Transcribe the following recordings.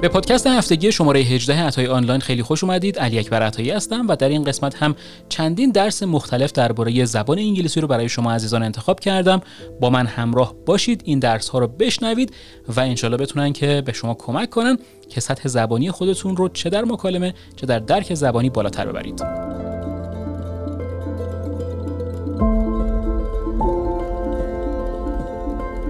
به پادکست هفتگی شماره 18 عطای آنلاین خیلی خوش اومدید. علی اکبر عطایی هستم و در این قسمت هم چندین درس مختلف درباره زبان انگلیسی رو برای شما عزیزان انتخاب کردم. با من همراه باشید این درس ها رو بشنوید و انشالله بتونن که به شما کمک کنن که سطح زبانی خودتون رو چه در مکالمه چه در درک زبانی بالاتر ببرید.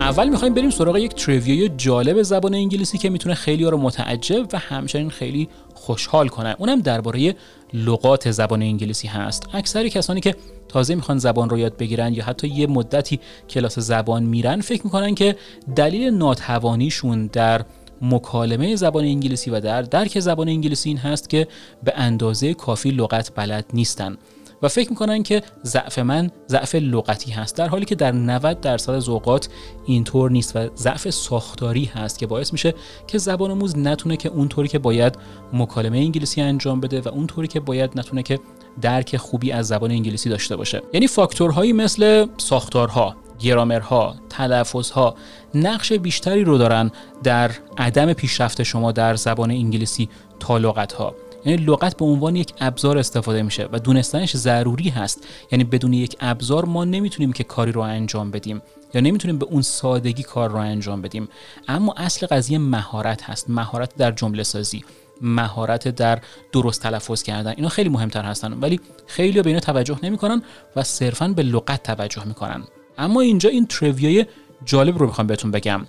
اول می‌خوایم بریم سراغ یک تریویای جالب زبان انگلیسی که می‌تونه خیلی ها رو متعجب و همچنین خیلی خوشحال کنه. اونم درباره لغات زبان انگلیسی هست. اکثر کسانی که تازه می‌خوان زبان رو یاد بگیرن یا حتی یه مدتی کلاس زبان میرن فکر می‌کنن که دلیل ناتوانیشون در مکالمه زبان انگلیسی و در درک زبان انگلیسی این هست که به اندازه کافی لغت بلد نیستن. و فکر می‌کنن که ضعف من ضعف لغتی هست در حالی که در 90 درصد از اوقات اینطور نیست و ضعف ساختاری هست که باعث میشه که زبان آموز نتونه که اونطوری که باید مکالمه انگلیسی انجام بده و اونطوری که باید نتونه که درک خوبی از زبان انگلیسی داشته باشه. یعنی فاکتورهایی مثل ساختارها گرامرها، تلفظها نقش بیشتری رو دارن در عدم پیشرفت شما در زبان انگلیسی تا لغتها. یعنی لغت به عنوان یک ابزار استفاده میشه و دونستنش ضروری هست. یعنی بدون یک ابزار ما نمی‌تونیم که کاری رو انجام بدیم یا نمی‌تونیم به اون سادگی کار رو انجام بدیم. اما اصل قضیه مهارت هست. مهارت در جمله سازی. مهارت در درست تلفظ کردن. اینا خیلی مهمتر هستن. ولی خیلی به اینا توجه نمی‌کنن و صرفا به لغت توجه می‌کنن. اما اینجا این تریویای جالب رو می‌خوام بهتون بگم.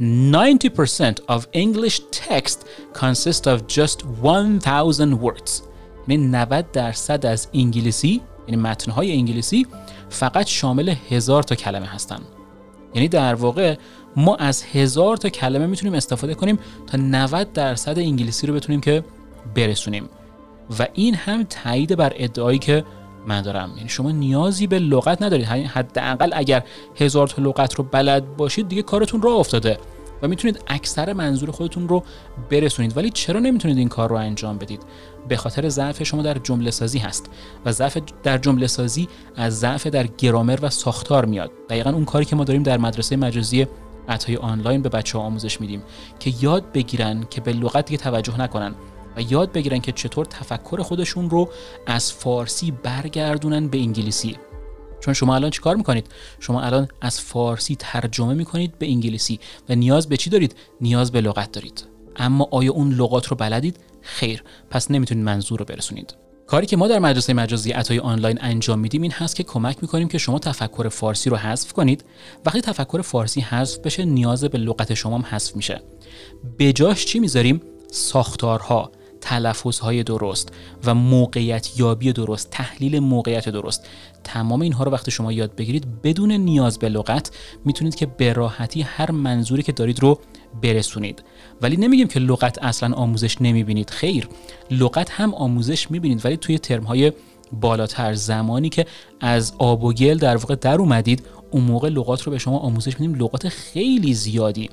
90% of English text consists of just 1000 words. یعنی 90 درصد از انگلیسی یعنی متنهای انگلیسی فقط شامل هزار تا کلمه هستن. یعنی در واقع ما از هزار تا کلمه می‌تونیم استفاده کنیم تا 90 درصد انگلیسی رو بتونیم که برسونیم. و این هم تایید بر ادعایی که من دارم یعنی شما نیازی به لغت ندارید. حداقل اگر هزار تا لغت رو بلد باشید دیگه کارتون راه افتاده و می‌تونید اکثر منظور خودتون رو برسونید. ولی چرا نمی‌تونید این کار رو انجام بدید؟ به خاطر ضعف شما در جمله سازی هست و ضعف در جمله سازی از ضعف در گرامر و ساختار میاد. دقیقا اون کاری که ما داریم در مدرسه مجازی عطای آنلاین به بچه ها آموزش میدیم که یاد بگیرن که به لغت دیگه توجه نکنن. و یاد بگیرن که چطور تفکر خودشون رو از فارسی برگردونن به انگلیسی. چون شما الان چیکار می‌کنید؟ شما الان از فارسی ترجمه می‌کنید به انگلیسی و نیاز به چی دارید؟ نیاز به لغت دارید. اما آیا اون لغات رو بلدید؟ خیر پس نمی‌تونید منظور رو برسونید. کاری که ما در مدرسه مجازی عطای آنلاین انجام میدیم این هست که کمک می‌کنیم که شما تفکر فارسی رو حذف کنید. وقتی تفکر فارسی حذف بشه نیاز به لغت شما هم حذف میشه. بجاش چی می‌ذاریم؟ ساختارها. های درست و موقعیت یابی درست تحلیل موقعیت درست. تمام اینها رو وقتی شما یاد بگیرید بدون نیاز به لغت می‌تونید که به راحتی هر منظوری که دارید رو برسونید. ولی نمیگیم که لغت اصلا آموزش نمی‌بینید. خیر لغت هم آموزش می‌بینید ولی توی های بالاتر. زمانی که از آب و گل در واقع در اومدید اون موقع لغات رو به شما آموزش میدیم. لغات خیلی زیادی.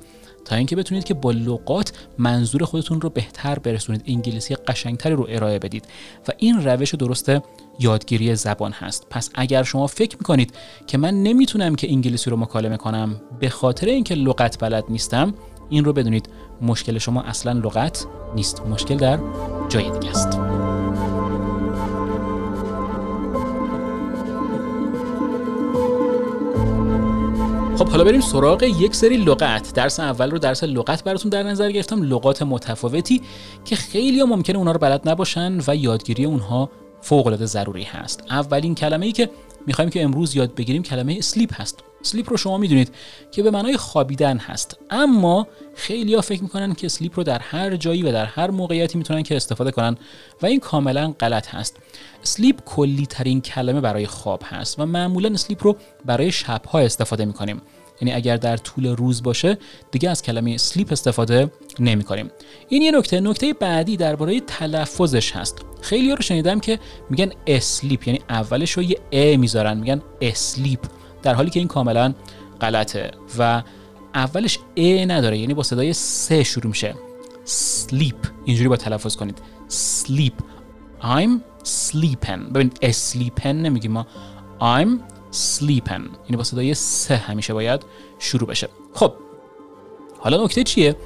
تا اینکه بتونید که با لغات منظور خودتون رو بهتر برسونید. انگلیسی قشنگتری رو ارائه بدید. و این روش درست یادگیری زبان هست. پس اگر شما فکر می‌کنید که من نمی‌تونم که انگلیسی رو مکالمه کنم به خاطر اینکه لغت بلد نیستم این رو بدونید. مشکل شما اصلا لغت نیست. مشکل در جای دیگه است. خب حالا بریم سراغ یک سری لغت. درس اول رو درس لغت براتون در نظر گرفتم. لغات متفاوتی که خیلی ممکنه اونها رو بلد نباشن و یادگیری اونها فوق العاده ضروری هست. اولین کلمه ای که می‌خوایم که امروز یاد بگیریم کلمه sleep هست. sleep رو شما می‌دونید که به معنای خوابیدن هست. اما خیلی ها فکر می‌کنن که sleep رو در هر جایی و در هر موقعیتی می‌تونن که استفاده کنن و این کاملا غلط هست. sleep کلی ترین کلمه برای خواب هست و معمولا sleep رو برای شبها استفاده می‌کنیم. یعنی اگر در طول روز باشه دیگه از کلمه sleep استفاده نمی کنیم این یه نکته. نکته بعدی درباره تلفظش هست. خیلی رو شنیدم که میگن اسلیپ یعنی اولش رو یه ا می‌ذارن میگن اسلیپ. در حالی که این کاملا غلطه و اولش ا نداره یعنی با صدای سه شروع میشه. Sleep. اینجوری با تلفظ کنید. Sleep. I'm sleeping ببینید sleeping نمیگیم ما. I'm sleeping یعنی با صدای سه همیشه باید شروع بشه. خب حالا نکته چیه؟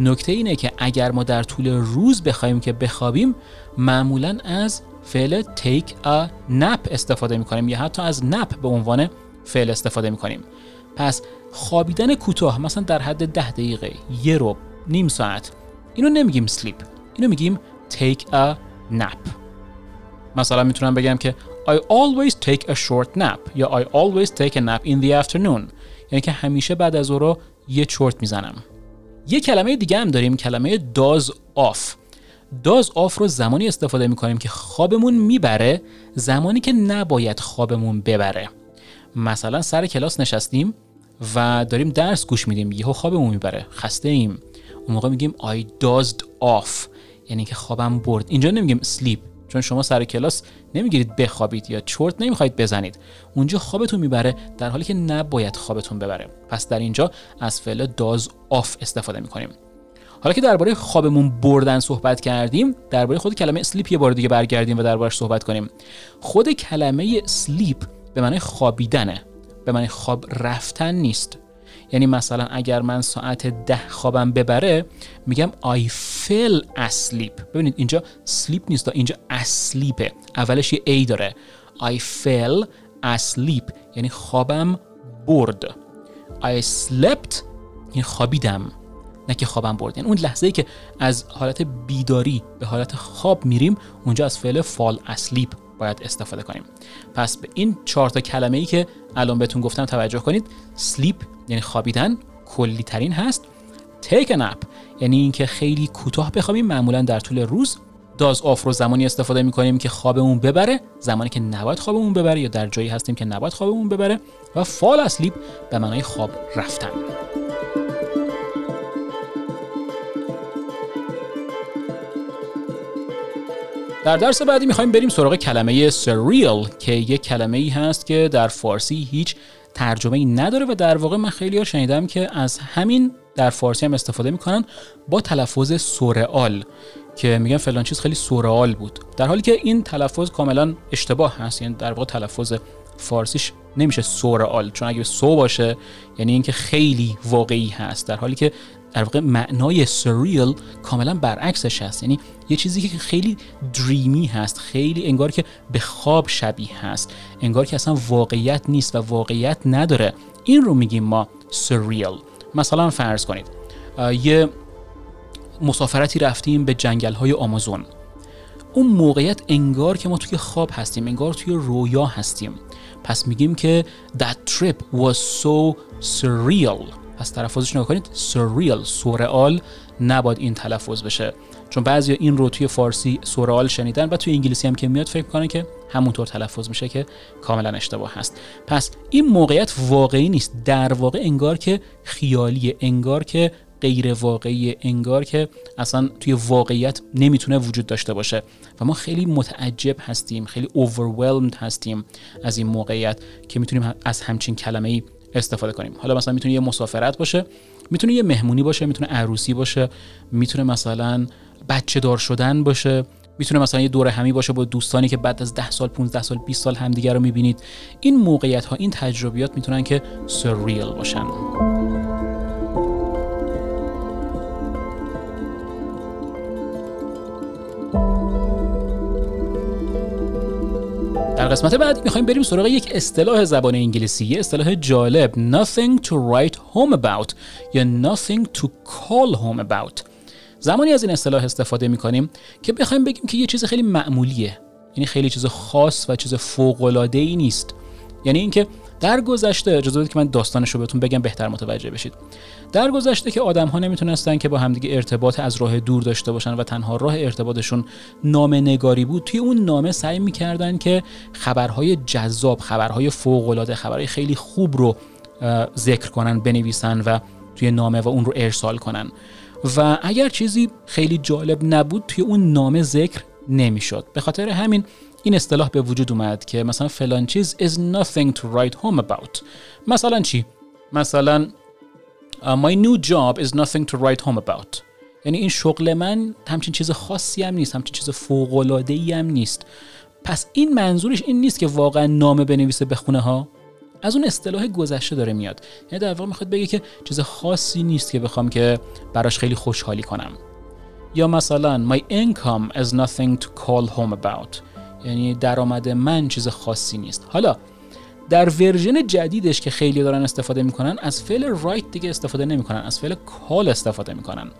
نکته اینه که اگر ما در طول روز بخوایم که بخوابیم معمولا از فعل take a nap استفاده می‌کنیم یا حتی از nap به عنوان فعل استفاده می‌کنیم. پس خوابیدن کوتاه مثلا در حد ده دقیقه یه رو نیم ساعت اینو نمیگیم sleep اینو میگیم take a nap. مثلا می‌تونم بگم که I always take a short nap یا I always take a nap in the afternoon. یعنی که همیشه بعد از ظهر یه چرت می‌زنم. یه کلمه دیگه هم داریم کلمه does off. داز آف رو زمانی استفاده می‌کنیم که خوابمون می‌بره زمانی که نباید خوابمون ببره. مثلا سر کلاس نشستیم و داریم درس گوش میدیم یهو خوابمون می‌بره خسته ایم. اون موقع میگیم I dozed off یعنی که خوابم برد. اینجا نمیگیم sleep چون شما سر کلاس نمی‌گیرید بخوابید یا چرت نمی‌خواید بزنید. اونجا خوابتون می‌بره در حالی که نباید خوابتون ببره. پس در اینجا از فعل doze off استفاده می‌کنیم. حالا که درباره خوابمون بردن صحبت کردیم درباره خود کلمه sleep یه بار دیگه برگردیم و دربارش صحبت کنیم. خود کلمه sleep به معنی خوابیدنه. به معنی خواب رفتن نیست. یعنی مثلا اگر من ساعت ده خوابم ببره میگم I fell asleep. ببینید اینجا sleep نیست اینجا asleep اولش یه A داره. I fell asleep. یعنی خوابم برد. I slept. یعنی خوابیدم. نه که خوابم برد. یعنی اون لحظه ای که از حالت بیداری به حالت خواب میریم اونجا از فعل fall asleep باید استفاده کنیم. پس به این چهار تا کلمه ای که الان بهتون گفتم توجه کنید. Sleep یعنی خوابیدن کلی ترین هست. Take a nap یعنی اینکه خیلی کوتاه بخوابیم. معمولا در طول روز doze off رو زمانی استفاده می کنیم که خوابمون ببره. زمانی که نباید خوابمون ببره یا در جایی هستیم که نباید خوابمون ببره و fall asleep به معنای خواب رفتن. در درس بعدی می‌خوایم بریم سراغ کلمه cereal که یک کلمه ای هست که در فارسی هیچ ترجمه ای نداره و در واقع من خیلی شنیدم که از همین در فارسی هم استفاده می‌کنن با تلفظ سورئال که میگن فلان چیز خیلی سورئال بود. در حالی که این تلفظ کاملا اشتباه هست یعنی در واقع تلفظ فارسیش نمیشه سورئال چون اگه سو باشه یعنی اینکه خیلی واقعی هست. در حالی که در واقع معنای سریل کاملا برعکسش هست. یعنی یه چیزی که خیلی دریمی هست خیلی انگار که به خواب شبیه هست انگار که اصلا واقعیت نیست و واقعیت نداره. این رو میگیم ما سریل مثلا فرض کنید یه مسافرتی رفتیم به جنگل های آمازون. اون موقعیت انگار که ما توی خواب هستیم انگار توی رویا هستیم. پس میگیم که that trip was so surreal. پس تلفظش نگاه کنید سوریال سورئال نباید این تلفظ بشه. چون بعضی این رو توی فارسی سورئال شنیدن و توی انگلیسی هم که میاد فکر کنه که همونطور تلفظ میشه که کاملا اشتباه هست. پس این موقعیت واقعی نیست. در واقع انگار که خیالیه انگار که غیر واقعی انگار که اصلا توی واقعیت نمی‌تونه وجود داشته باشه. و ما خیلی متعجب هستیم خیلی overwhelmed هستیم از این موقعیت که می‌تونیم از همچین کلمه ای استفاده کنیم. حالا مثلا می‌تونه یه مسافرت باشه می‌تونه یه مهمونی باشه می‌تونه عروسی باشه می‌تونه مثلا بچه دار شدن باشه می‌تونه مثلا یه دور همی باشه با دوستانی که بعد از 10 سال 15 سال 20 سال همدیگه رو می‌بینید. این موقعیت ها این تجربیات می‌تونن که سریل باشن. قسمت بعد می‌خوایم بریم سراغ یک اصطلاح زبان انگلیسی یه اصطلاح جالب. Nothing to write home about یا nothing to call home about. زمانی از این اصطلاح استفاده می‌کنیم که بخوایم بگیم که یه چیز خیلی معمولیه. یعنی خیلی چیز خاص و چیز فوق العاده ای نیست. یعنی اینکه در گذشته اجازه بدید که من داستانش رو بهتون بگم بهتر متوجه بشید. در گذشته که آدم ها نمی‌تونستن که با همدیگه ارتباط از راه دور داشته باشن و تنها راه ارتباطشون نامه نگاری بود توی اون نامه سعی می‌کردن که خبرهای جذاب خبرهای فوق العاده خبرهای خیلی خوب رو ذکر کنن بنویسن و توی نامه و اون رو ارسال کنن. و اگر چیزی خیلی جالب نبود توی اون نامه ذکر نمی‌شد. به خاطر همین این اصطلاح به وجود اومد که مثلا فلان چیز is nothing to write home about. مثلا چی؟ مثلا uh, my new job is nothing to write home about. یعنی این شغل من همچین چیز خاصی هم نیست همچین چیز فوق العاده ای هم نیست. پس این منظورش این نیست که واقعا نامه بنویسه به خونه ها؟ از اون اصطلاح گذشته داره میاد. یعنی در واقع می‌خواد بگه که چیز خاصی نیست که بخوام که براش خیلی خوشحالی کنم. یا مثلا my income is nothing to call home about. یعنی درآمد من چیز خاصی نیست. حالا در ورژن جدیدش که خیلی دارن استفاده می‌کنن از فعل رایت دیگه استفاده نمی‌کنن از فعل کال استفاده می‌کنن.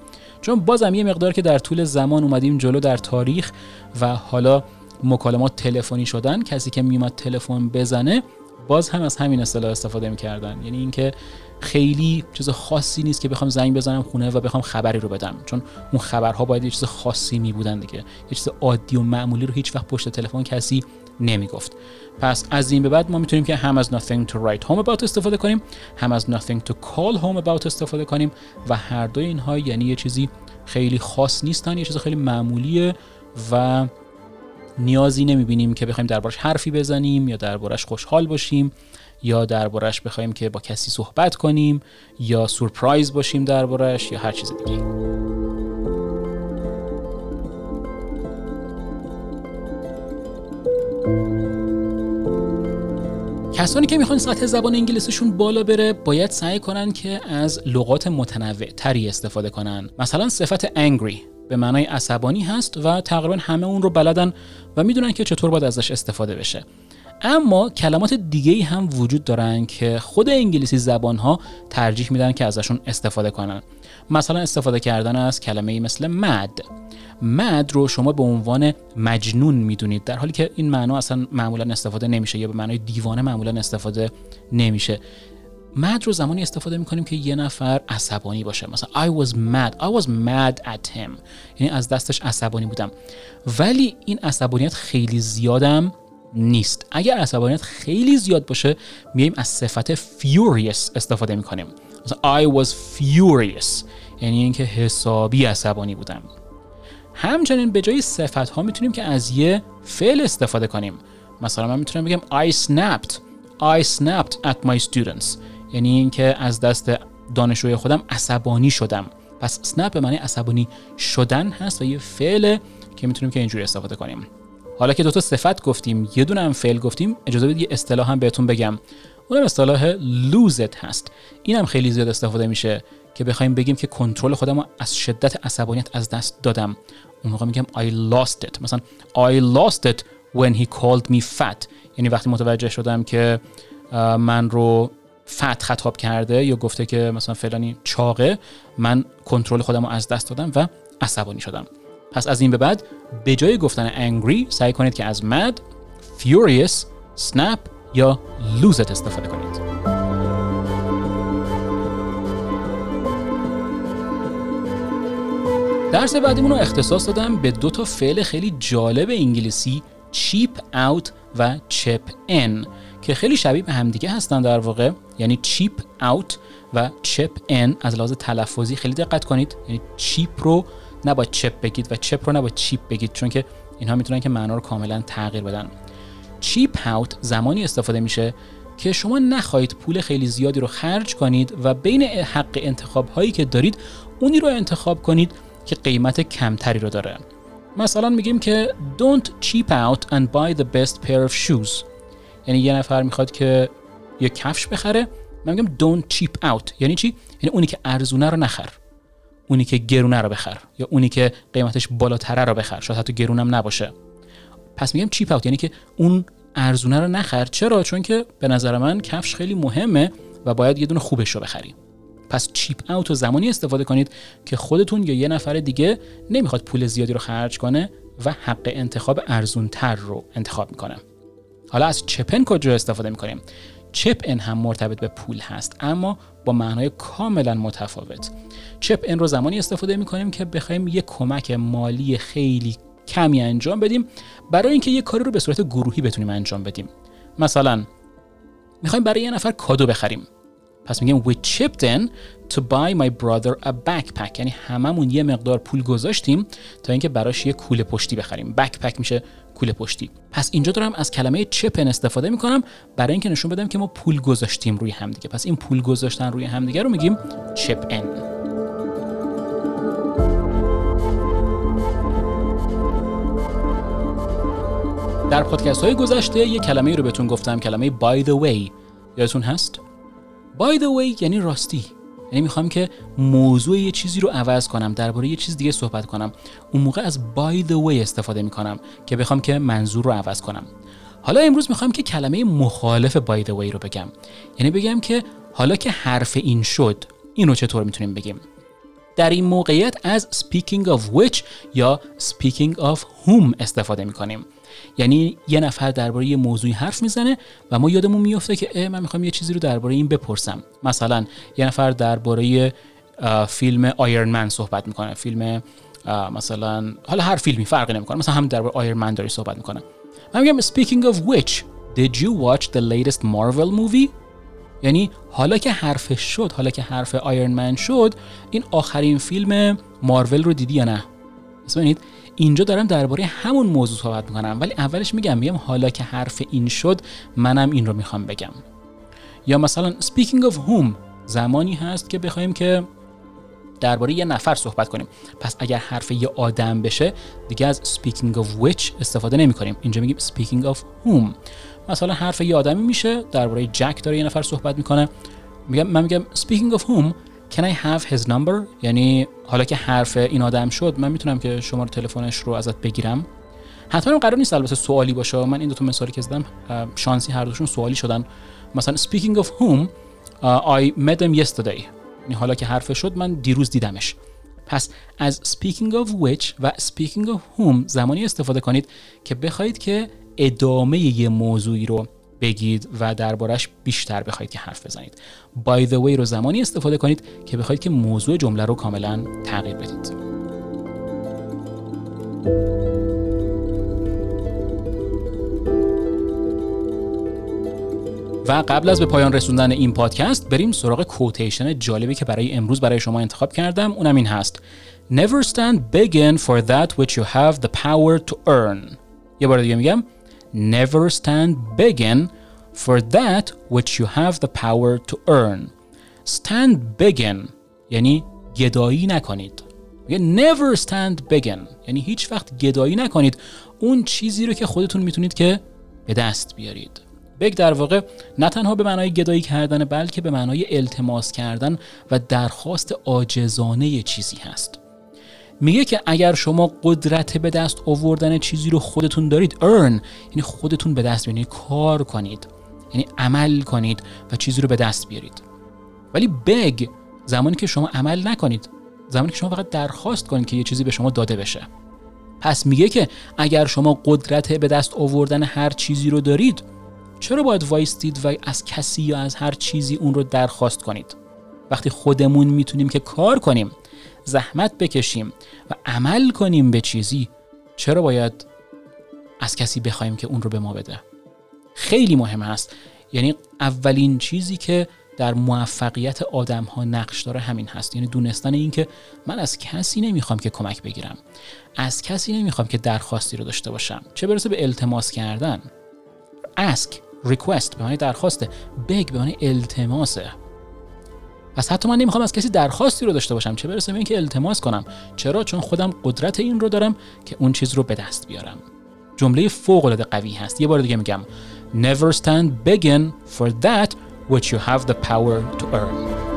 چون بازم یه مقدار که در طول زمان اومدیم جلو در تاریخ و حالا مکالمات تلفنی شدن کسی که میومد تلفن بزنه باز هم از همین اصطلاح استفاده می‌کردن. یعنی اینکه خیلی چیز خاصی نیست که بخوام زنگ بزنم خونه و بخوام خبری رو بدم. چون اون خبرها باید یه چیز خاصی می بودن دیگه. یه چیز عادی و معمولی رو هیچ وقت پشت تلفن کسی نمی‌گفت. پس از این به بعد ما می‌تونیم که هم از nothing to write home about استفاده کنیم هم از nothing to call home about استفاده کنیم و هر دوی اینها یعنی یه چیزی خیلی خاص نیستن یه چیز خیلی معمولیه و نیازی نمی‌بینیم که بخوایم دربارش حرفی بزنیم یا دربارش خوشحال باشیم یا دربارش بخوایم که با کسی صحبت کنیم یا سورپرایز باشیم دربارش یا هر چیز دیگه کسانی که می‌خوان سطح زبان انگلیسیشون بالا بره باید سعی کنن که از لغات متنوع تری استفاده کنن. مثلا صفت angry. به معنای عصبانی هست و تقریبا همه اون رو بلدن و می‌دونن که چطور باید ازش استفاده بشه. اما کلمات دیگه هم وجود دارن که خود انگلیسی زبان ها ترجیح میدن که ازشون استفاده کنن. مثلا استفاده کردن از کلمه مثل مد. مد رو شما به عنوان مجنون می‌دونید در حالی که این معنا اصلا معمولا استفاده نمیشه یا به معنای دیوانه معمولا استفاده نمیشه. مد رو زمانی استفاده می‌کنیم که یه نفر عصبانی باشه. مثلا I was mad. I was mad at him. یعنی از دستش عصبانی بودم. ولی این عصبانیت خیلی زیادم نیست. اگر عصبانیت خیلی زیاد باشه میایم از صفت furious استفاده می‌کنیم. مثلا I was furious. یعنی اینکه حسابی عصبانی بودم. همچنین به جای صفت ها می‌تونیم که از یه فعل استفاده کنیم. مثلا من می‌تونم بگم I snapped. I snapped at my students. یعنی اینکه از دست دانشجوی خودم عصبانی شدم. پس snap به معنی عصبانی شدن هست و یه فعل که می‌تونیم که اینجوری استفاده کنیم. حالا که دو تا صفت گفتیم یه دونه هم فعل گفتیم اجازه بدید یه اصطلاح هم بهتون بگم. اونم اصطلاح it هست. اینم خیلی زیاد استفاده میشه که بخوایم بگیم که کنترل خودم رو از شدت عصبانیت از دست دادم. اون موقع میگم I lost it. مثلا I lost it when he called me fat. یعنی وقتی متوجه شدم که من رو فت خطاب کرده یا گفته که مثلا فلانی چاقه من کنترل خودم رو از دست دادم و عصبانی شدم. پس از این به بعد به جای گفتن angry سعی کنید که از mad, furious, snap یا lose استفاده کنید. درس بعدیمون رو اختصاص دادم به دو تا فعل خیلی جالب انگلیسی cheap out و chip in. که خیلی شبیه به همدیگه هستن در واقع. یعنی چیپ اوت و چپ ان از لحاظ تلفظی خیلی دقت کنید. یعنی چیپ رو نباید چپ بگید و چپ رو نباید چیپ بگید چون که اینها می‌تونن که معنا رو کاملا تغییر بدن. چیپ اوت زمانی استفاده میشه که شما نخواهید پول خیلی زیادی رو خرج کنید و بین حق انتخاب هایی که دارید اونی رو انتخاب کنید که قیمت کمتری رو داره. مثلا میگیم که don't cheap out and buy the best pair of shoes. یعنی یه نفر می‌خواد که یه کفش بخره من میگم don't cheap out. یعنی چی؟ یعنی اونی که ارزونه رو نخر. اونی که گرونه رو بخر. یا اونی که قیمتش بالاتره رو بخر. شاید حتی گرونم نباشه. پس میگم چیپ اوت یعنی که اون ارزونه رو نخر. چرا؟ چون که به نظر من کفش خیلی مهمه و باید یه دونه خوبش رو بخریم. پس چیپ اوت رو زمانی استفاده کنید که خودتون یا یه نفر دیگه نمی‌خواد پول زیادی رو خرج کنه و حق انتخاب ارزون تر رو انتخاب می‌کنه. حالا از چپن کجا استفاده می‌کنیم؟ چپ ان هم مرتبط به پول هست اما با معنای کاملا متفاوت. چپ ان رو زمانی استفاده می‌کنیم که بخوایم یه کمک مالی خیلی کمی انجام بدیم برای اینکه یه کاری رو به صورت گروهی بتونیم انجام بدیم. مثلا می‌خوایم برای یه نفر کادو بخریم. پس میگیم we chipped in to buy my brother a backpack. یعنی هممون یه مقدار پول گذاشتیم تا اینکه براش یه کوله پشتی بخریم. Backpack میشه کوله پشتی. پس اینجا دارم از کلمه چپن استفاده می‌کنم برای اینکه نشون بدم که ما پول گذاشتیم روی همدیگه پس این پول گذاشتن روی همدیگه رو میگیم چپ ان در پادکست های گذشته یه کلمه رو بهتون گفتم کلمه by the way. یادتون هست؟ By the way یعنی راستی. یعنی می‌خوام که موضوع یه چیزی رو عوض کنم درباره یه چیز دیگه صحبت کنم. اون موقع از by the way استفاده می‌کنم که بخوام که منظور رو عوض کنم. حالا امروز می‌خوام که کلمه مخالف by the way رو بگم. یعنی بگم که حالا که حرف این شد اینو چطور می‌تونیم بگیم؟ در این موقعیت از speaking of which یا speaking of whom استفاده می‌کنیم. یعنی یه نفر درباره یه موضوعی حرف می‌زنه و ما یادمون میفته که من می‌خوام یه چیزی رو درباره این بپرسم. مثلا یه نفر درباره فیلم آیرن صحبت می‌کنه. فیلم مثلا حالا هر فیلمی فرقی نمی‌کنه. مثلا هم درباره آیرن داری صحبت می‌کنه. من میگم speaking of which did you watch the latest Marvel movie? یعنی حالا که حرف شد حالا که حرف آیرن من شد این آخرین فیلم مارول رو دیدی یا نه؟ اینجا دارم درباره همون موضوع صحبت می‌کنم ولی اولش میگم میگم حالا که حرف این شد منم این رو می‌خوام بگم. یا مثلا speaking of whom زمانی هست که بخوایم که درباره یه نفر صحبت کنیم. پس اگر حرف یه آدم بشه دیگه از speaking of which استفاده نمی کنیم اینجا میگیم speaking of whom. مثلا حرف یه آدمی میشه درباره جک داره یه نفر صحبت می‌کنه. میگم من میگم speaking of whom can I have his number? یعنی حالا که حرف این آدم شد من می‌تونم که شماره تلفنش رو ازت بگیرم. حتما قرار نیست البته سوالی باشه. من این دو تا مثالی که زدم شانسی هر دوشون سوالی شدن. مثلا speaking of whom uh, I met him yesterday. یعنی حالا که حرف شد من دیروز دیدمش. پس از speaking of which و speaking of whom زمانی استفاده کنید که بخواید که ادامه یه موضوعی رو بگید و دربارش بیشتر بخواید که حرف بزنید. By the way رو زمانی استفاده کنید که بخواید که موضوع جمله رو کاملا تغییر بدید. و قبل از به پایان رسوندن این پادکست بریم سراغ کوتیشن جالبی که برای امروز برای شما انتخاب کردم. اونم این هست. Never stand big in for that which you have the power to earn. یه بار دیگه میگم. Never stand begging for that which you have the power to earn. Stand begging یعنی گدایی نکنید. never stand begging یعنی هیچ وقت گدایی نکنید اون چیزی رو که خودتون می‌تونید که به دست بیارید. بگ در واقع نه تنها به معنای گدایی کردن بلکه به معنای التماس کردن و درخواست عاجزانه چیزی هست. میگه که اگر شما قدرت به دست آوردن چیزی رو خودتون دارید earn یعنی خودتون به دست بیارید یعنی کار کنید یعنی عمل کنید و چیزی رو به دست بیارید. ولی بگ زمانی که شما عمل نکنید زمانی که شما فقط درخواست کنید که یه چیزی به شما داده بشه. پس میگه که اگر شما قدرت به دست آوردن هر چیزی رو دارید چرا باید وایستید و از کسی یا از هر چیزی اون رو درخواست کنید؟ وقتی خودمون می‌تونیم که کار کنیم زحمت بکشیم و عمل کنیم به چیزی چرا باید از کسی بخوایم که اون رو به ما بده؟ خیلی مهم هست یعنی اولین چیزی که در موفقیت آدم ها نقش داره همین هست. یعنی دونستن این که من از کسی نمی‌خوام که کمک بگیرم. از کسی نمی‌خوام که درخواستی رو داشته باشم. چه برسه به التماس کردن؟ Ask request به معنی درخواسته. Beg به معنی التماسه. پس حتی من نمی‌خوام از کسی درخواستی رو داشته باشم چه برسه به اینکه التماس کنم. چرا؟ چون خودم قدرت این رو دارم که اون چیز رو به دست بیارم. جمله فوق العاده قوی هست. یه بار دیگه میگم. Never stand begging for that which you have the power to earn.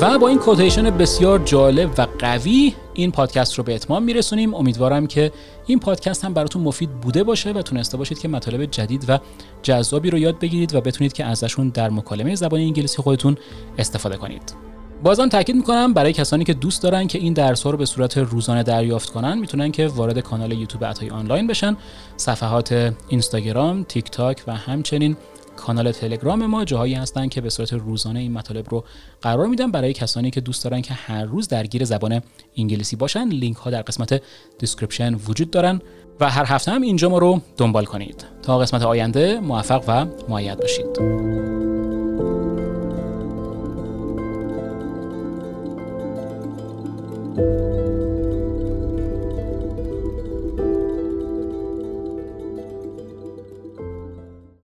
و با این کوتیشن بسیار جالب و قوی این پادکست رو به اتمام میرسونیم. امیدوارم که این پادکست هم براتون مفید بوده باشه و تونسته باشید که مطالب جدید و جذابی رو یاد بگیرید و بتونید که ازشون در مکالمه زبان انگلیسی خودتون استفاده کنید. بازم تاکید می‌کنم برای کسانی که دوست دارن که این درس ها رو به صورت روزانه دریافت کنن می‌تونن که وارد کانال یوتیوب عطای آنلاین بشن. صفحات اینستاگرام تیک تاک و همچنین کانال تلگرام ما جاهایی هستن که به صورت روزانه این مطالب رو قرار میدم برای کسانی که دوست دارن که هر روز درگیر زبان انگلیسی باشن لینک ها در قسمت description وجود دارن و هر هفته هم اینجا ما رو دنبال کنید. تا قسمت آینده موفق و مؤید باشید.